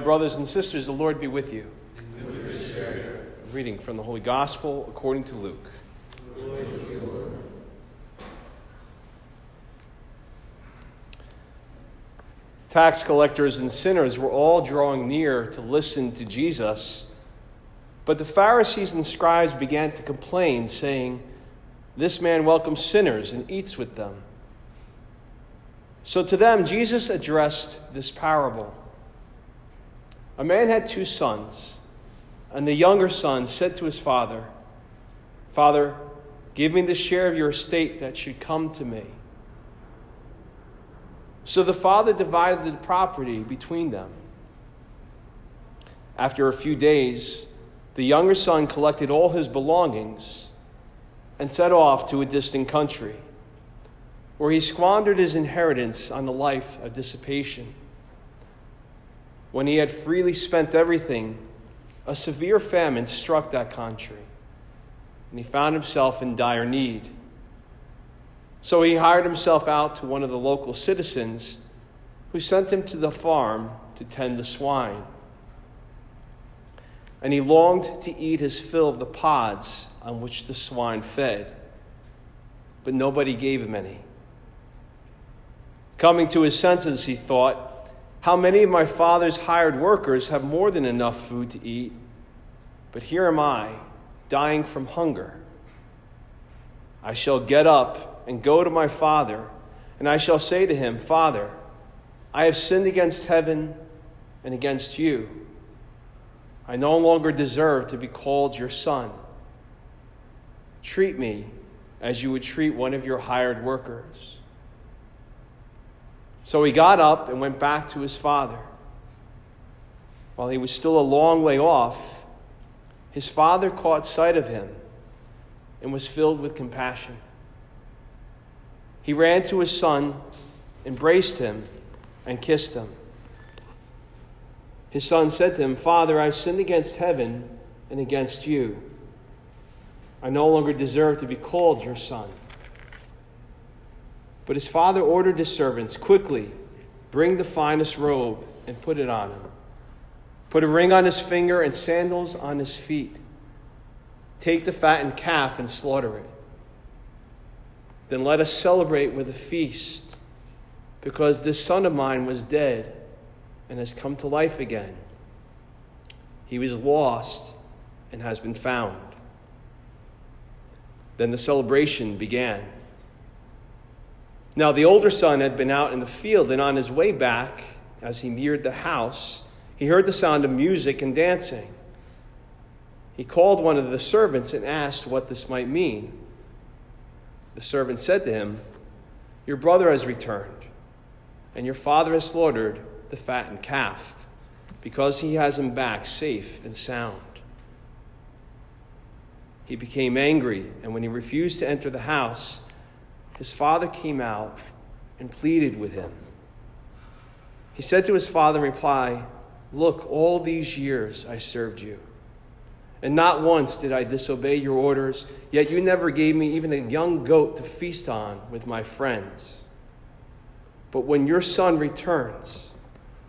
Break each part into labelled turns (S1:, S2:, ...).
S1: brothers and sisters, the Lord be with you. Reading from the Holy Gospel according to Luke. Tax collectors and sinners were all drawing near to listen to Jesus, but the Pharisees and scribes began to complain, saying, This man welcomes sinners and eats with them. So to them, Jesus addressed this parable. A man had two sons, and the younger son said to his father, Father, give me the share of your estate that should come to me. So the father divided the property between them. After a few days, the younger son collected all his belongings and set off to a distant country, where he squandered his inheritance on the life of dissipation. When he had freely spent everything, a severe famine struck that country, and he found himself in dire need. So he hired himself out to one of the local citizens who sent him to the farm to tend the swine. And he longed to eat his fill of the pods on which the swine fed, but nobody gave him any. Coming to his senses, he thought, How many of my father's hired workers have more than enough food to eat? But here am I, dying from hunger. I shall get up and go to my father, and I shall say to him, Father, I have sinned against heaven and against you. I no longer deserve to be called your son. Treat me as you would treat one of your hired workers. So he got up and went back to his father. While he was still a long way off, his father caught sight of him and was filled with compassion. He ran to his son, embraced him, and kissed him. His son said to him, Father, I've sinned against heaven and against you. I no longer deserve to be called your son. But his father ordered his servants, Quickly, bring the finest robe and put it on him. Put a ring on his finger and sandals on his feet. Take the fattened calf and slaughter it. Then let us celebrate with a feast, because this son of mine was dead and has come to life again. He was lost and has been found. Then the celebration began. Now, the older son had been out in the field, and on his way back, as he neared the house, he heard the sound of music and dancing. He called one of the servants and asked what this might mean. The servant said to him, Your brother has returned, and your father has slaughtered the fattened calf, because he has him back safe and sound. He became angry, and when he refused to enter the house, his father came out and pleaded with him. He said to his father in reply, Look, all these years I served you and not once did I disobey your orders, yet you never gave me even a young goat to feast on with my friends. But when your son returns,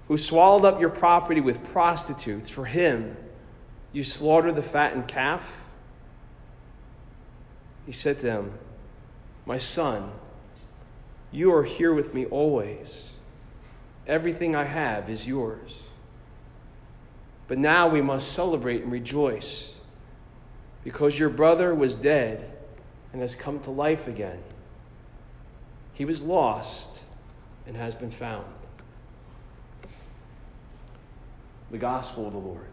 S1: who swallowed up your property with prostitutes, for him you slaughter the fattened calf? He said to him, My son, you are here with me always. Everything I have is yours. But now we must celebrate and rejoice because your brother was dead and has come to life again. He was lost and has been found. The Gospel of the Lord.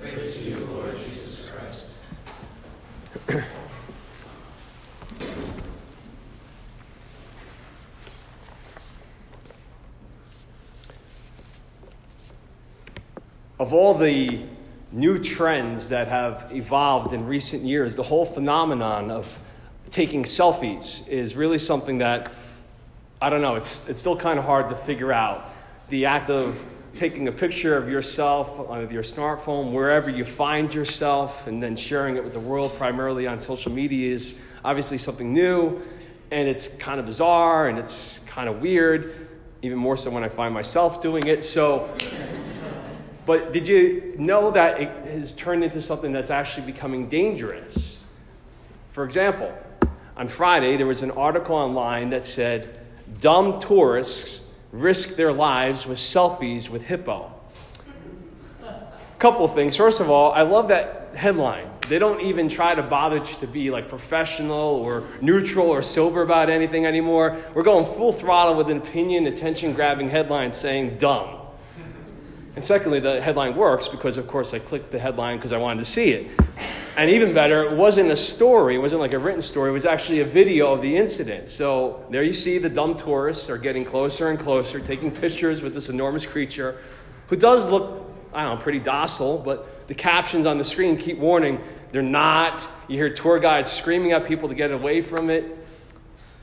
S2: Praise to you, Lord Jesus Christ.
S1: of all the new trends that have evolved in recent years, the whole phenomenon of taking selfies is really something that, I don't know, it's, it's still kind of hard to figure out. The act of taking a picture of yourself on your smartphone, wherever you find yourself, and then sharing it with the world, primarily on social media, is obviously something new. And it's kind of bizarre and it's kind of weird, even more so when I find myself doing it. So, But did you know that it has turned into something that's actually becoming dangerous? For example, on Friday, there was an article online that said, Dumb tourists risk their lives with selfies with hippo. Couple things. First of all, I love that headline. They don't even try to bother to be like professional or neutral or sober about anything anymore. We're going full throttle with an opinion, attention grabbing headline saying dumb. And secondly, the headline works because, of course, I clicked the headline because I wanted to see it. And even better, it wasn't a story, it wasn't like a written story, it was actually a video of the incident. So there you see the dumb tourists are getting closer and closer, taking pictures with this enormous creature who does look, I don't know, pretty docile, but the captions on the screen keep warning they're not. You hear tour guides screaming at people to get away from it.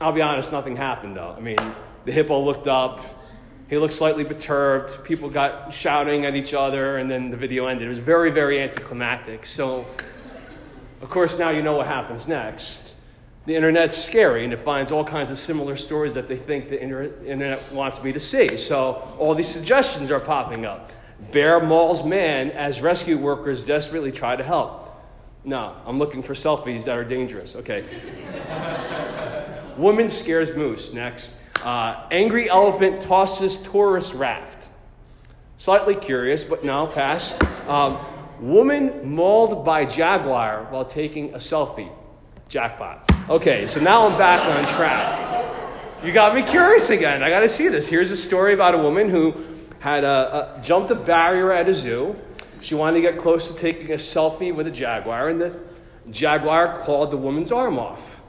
S1: I'll be honest, nothing happened though. I mean, the hippo looked up, he looked slightly perturbed. People got shouting at each other, and then the video ended. It was very, very anticlimactic. So, of course, now you know what happens next. The internet's scary, and it finds all kinds of similar stories that they think the internet wants me to see. So, all these suggestions are popping up. Bear mauls man as rescue workers desperately try to help. No, I'm looking for selfies that are dangerous. Okay. Woman scares moose. Next. Uh, angry elephant tosses tourist raft. Slightly curious, but no, pass. Um, woman mauled by jaguar while taking a selfie. Jackpot. Okay, so now I'm back on track. You got me curious again. I got to see this. Here's a story about a woman who had a, a, jumped a barrier at a zoo. She wanted to get close to taking a selfie with a jaguar, and the jaguar clawed the woman's arm off.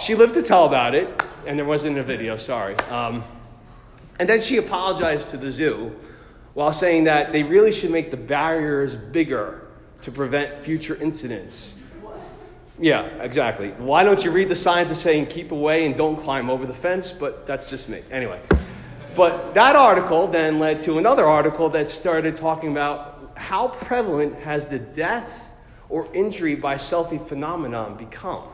S1: She lived to tell about it, and there wasn't a video, sorry. Um, and then she apologized to the zoo while saying that they really should make the barriers bigger to prevent future incidents. What? Yeah, exactly. Why don't you read the signs of saying keep away and don't climb over the fence? But that's just me. Anyway. But that article then led to another article that started talking about how prevalent has the death or injury by selfie phenomenon become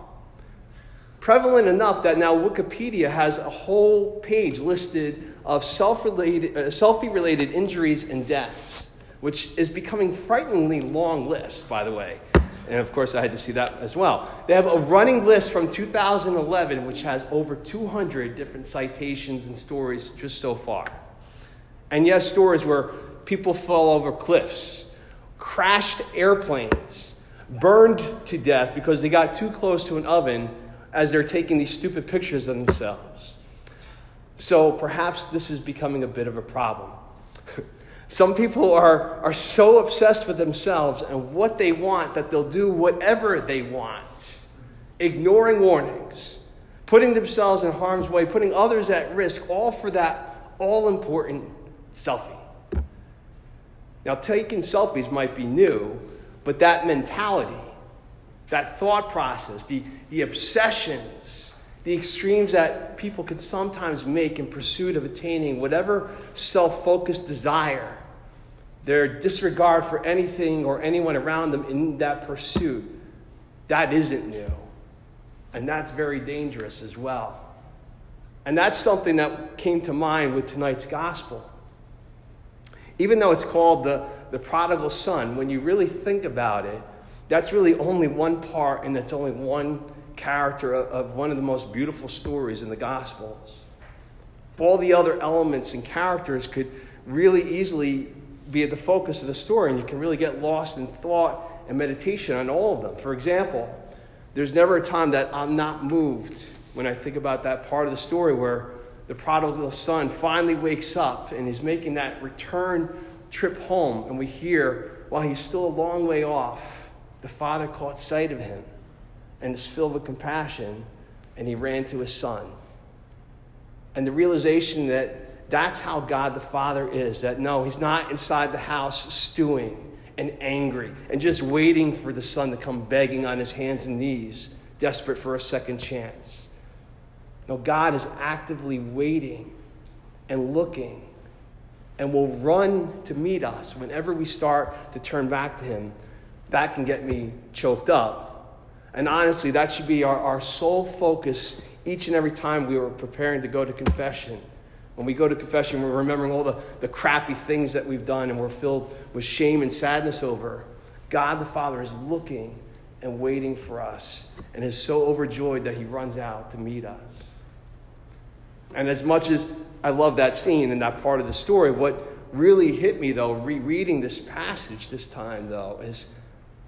S1: prevalent enough that now Wikipedia has a whole page listed of self-related, uh, selfie-related injuries and deaths, which is becoming frighteningly long list, by the way. And of course, I had to see that as well. They have a running list from 2011, which has over 200 different citations and stories just so far. And yes, stories where people fell over cliffs, crashed airplanes, burned to death because they got too close to an oven as they're taking these stupid pictures of themselves. So perhaps this is becoming a bit of a problem. Some people are, are so obsessed with themselves and what they want that they'll do whatever they want, ignoring warnings, putting themselves in harm's way, putting others at risk, all for that all important selfie. Now, taking selfies might be new, but that mentality, that thought process, the, the obsessions, the extremes that people can sometimes make in pursuit of attaining whatever self focused desire, their disregard for anything or anyone around them in that pursuit, that isn't new. And that's very dangerous as well. And that's something that came to mind with tonight's gospel. Even though it's called the, the prodigal son, when you really think about it, that's really only one part, and that's only one character of one of the most beautiful stories in the Gospels. All the other elements and characters could really easily be at the focus of the story, and you can really get lost in thought and meditation on all of them. For example, there's never a time that I'm not moved when I think about that part of the story where the prodigal son finally wakes up and he's making that return trip home, and we hear while he's still a long way off the father caught sight of him and is filled with compassion, and he ran to his son. And the realization that that's how God the Father is that no, he's not inside the house stewing and angry and just waiting for the son to come begging on his hands and knees, desperate for a second chance. No, God is actively waiting and looking and will run to meet us whenever we start to turn back to him that can get me choked up. And honestly, that should be our, our sole focus each and every time we were preparing to go to confession. When we go to confession, we're remembering all the, the crappy things that we've done and we're filled with shame and sadness over. God the Father is looking and waiting for us and is so overjoyed that he runs out to meet us. And as much as I love that scene and that part of the story, what really hit me, though, rereading this passage this time, though, is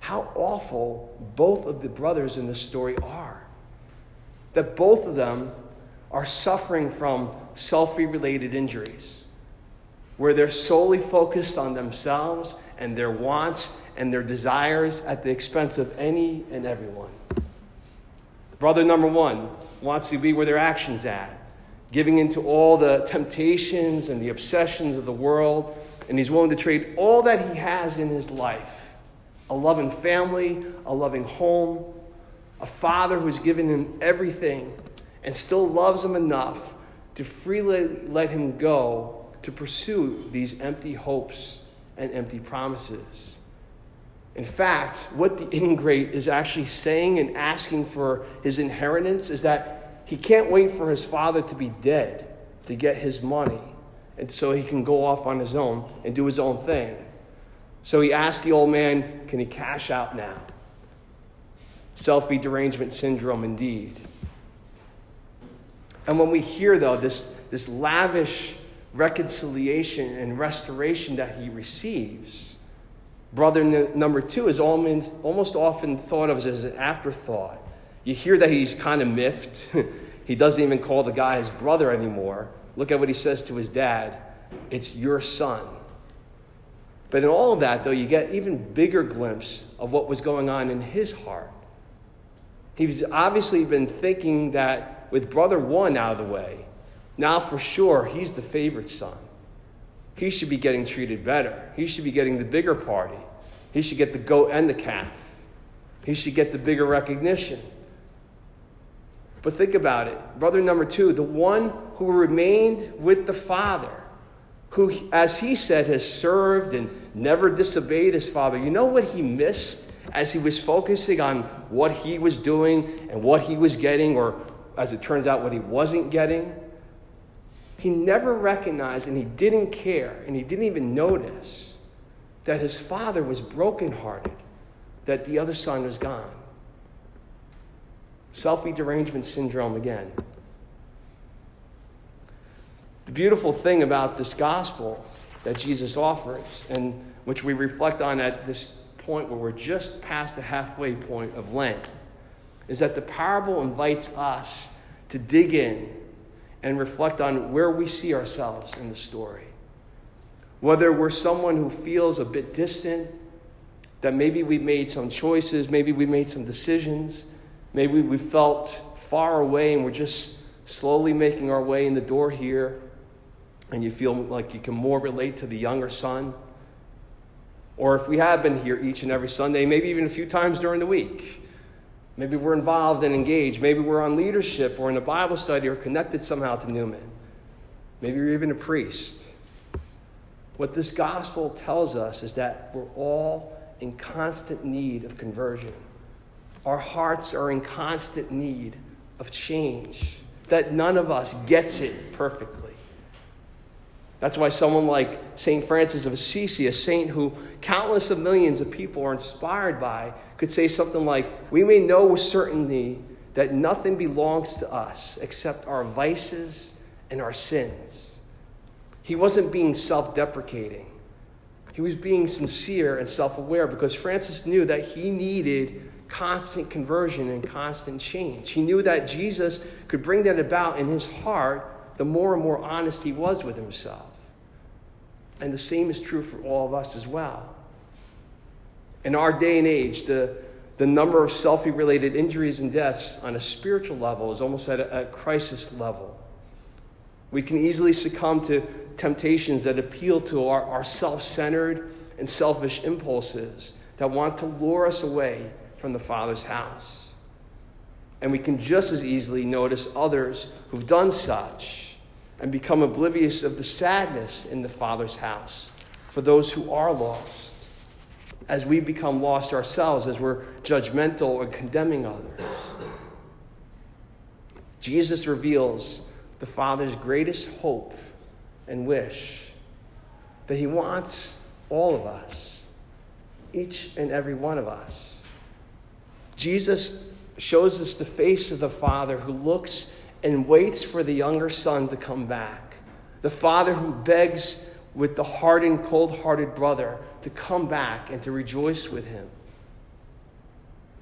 S1: how awful both of the brothers in this story are. That both of them are suffering from selfie related injuries, where they're solely focused on themselves and their wants and their desires at the expense of any and everyone. Brother number one wants to be where their actions at giving into all the temptations and the obsessions of the world, and he's willing to trade all that he has in his life a loving family, a loving home, a father who's given him everything and still loves him enough to freely let him go to pursue these empty hopes and empty promises. In fact, what the ingrate is actually saying and asking for his inheritance is that he can't wait for his father to be dead to get his money, and so he can go off on his own and do his own thing. So he asked the old man, Can he cash out now? Selfie derangement syndrome, indeed. And when we hear, though, this, this lavish reconciliation and restoration that he receives, brother n- number two is almost, almost often thought of as an afterthought. You hear that he's kind of miffed. he doesn't even call the guy his brother anymore. Look at what he says to his dad it's your son. But in all of that, though, you get even bigger glimpse of what was going on in his heart. He's obviously been thinking that with brother one out of the way, now for sure he's the favorite son. He should be getting treated better. He should be getting the bigger party. He should get the goat and the calf. He should get the bigger recognition. But think about it. Brother number two, the one who remained with the Father, who, as he said, has served and never disobeyed his Father. You know what he missed as he was focusing on what he was doing and what he was getting, or as it turns out, what he wasn't getting? He never recognized and he didn't care and he didn't even notice that his father was brokenhearted, that the other son was gone. Selfie derangement syndrome again. The beautiful thing about this gospel that Jesus offers, and which we reflect on at this point where we're just past the halfway point of Lent, is that the parable invites us to dig in and reflect on where we see ourselves in the story. Whether we're someone who feels a bit distant, that maybe we made some choices, maybe we made some decisions Maybe we felt far away and we're just slowly making our way in the door here, and you feel like you can more relate to the younger son. Or if we have been here each and every Sunday, maybe even a few times during the week, maybe we're involved and engaged, maybe we're on leadership or in a Bible study or connected somehow to Newman. Maybe you're even a priest. What this gospel tells us is that we're all in constant need of conversion our hearts are in constant need of change, that none of us gets it perfectly. That's why someone like St. Francis of Assisi, a saint who countless of millions of people are inspired by, could say something like, We may know with certainty that nothing belongs to us except our vices and our sins. He wasn't being self deprecating, he was being sincere and self aware because Francis knew that he needed constant conversion and constant change. He knew that Jesus could bring that about in his heart the more and more honest he was with himself. And the same is true for all of us as well. In our day and age, the, the number of selfie related injuries and deaths on a spiritual level is almost at a, a crisis level. We can easily succumb to temptations that appeal to our, our self centered and selfish impulses that want to lure us away from the Father's house. And we can just as easily notice others who've done such and become oblivious of the sadness in the Father's house for those who are lost, as we become lost ourselves, as we're judgmental or condemning others. Jesus reveals the Father's greatest hope and wish that He wants all of us, each and every one of us. Jesus shows us the face of the Father who looks and waits for the younger son to come back. The Father who begs with the hardened, cold hearted brother to come back and to rejoice with him.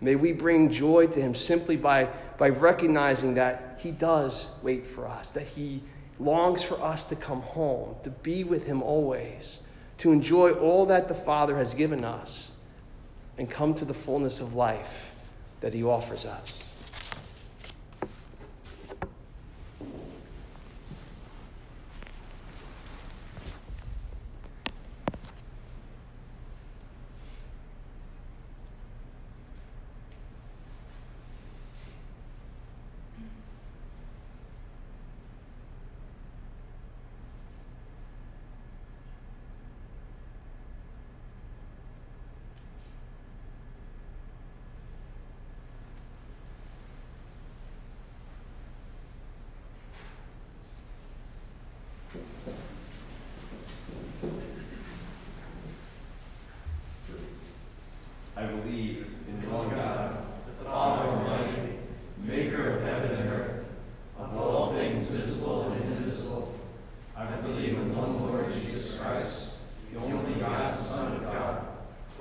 S1: May we bring joy to him simply by, by recognizing that he does wait for us, that he longs for us to come home, to be with him always, to enjoy all that the Father has given us, and come to the fullness of life that he offers us.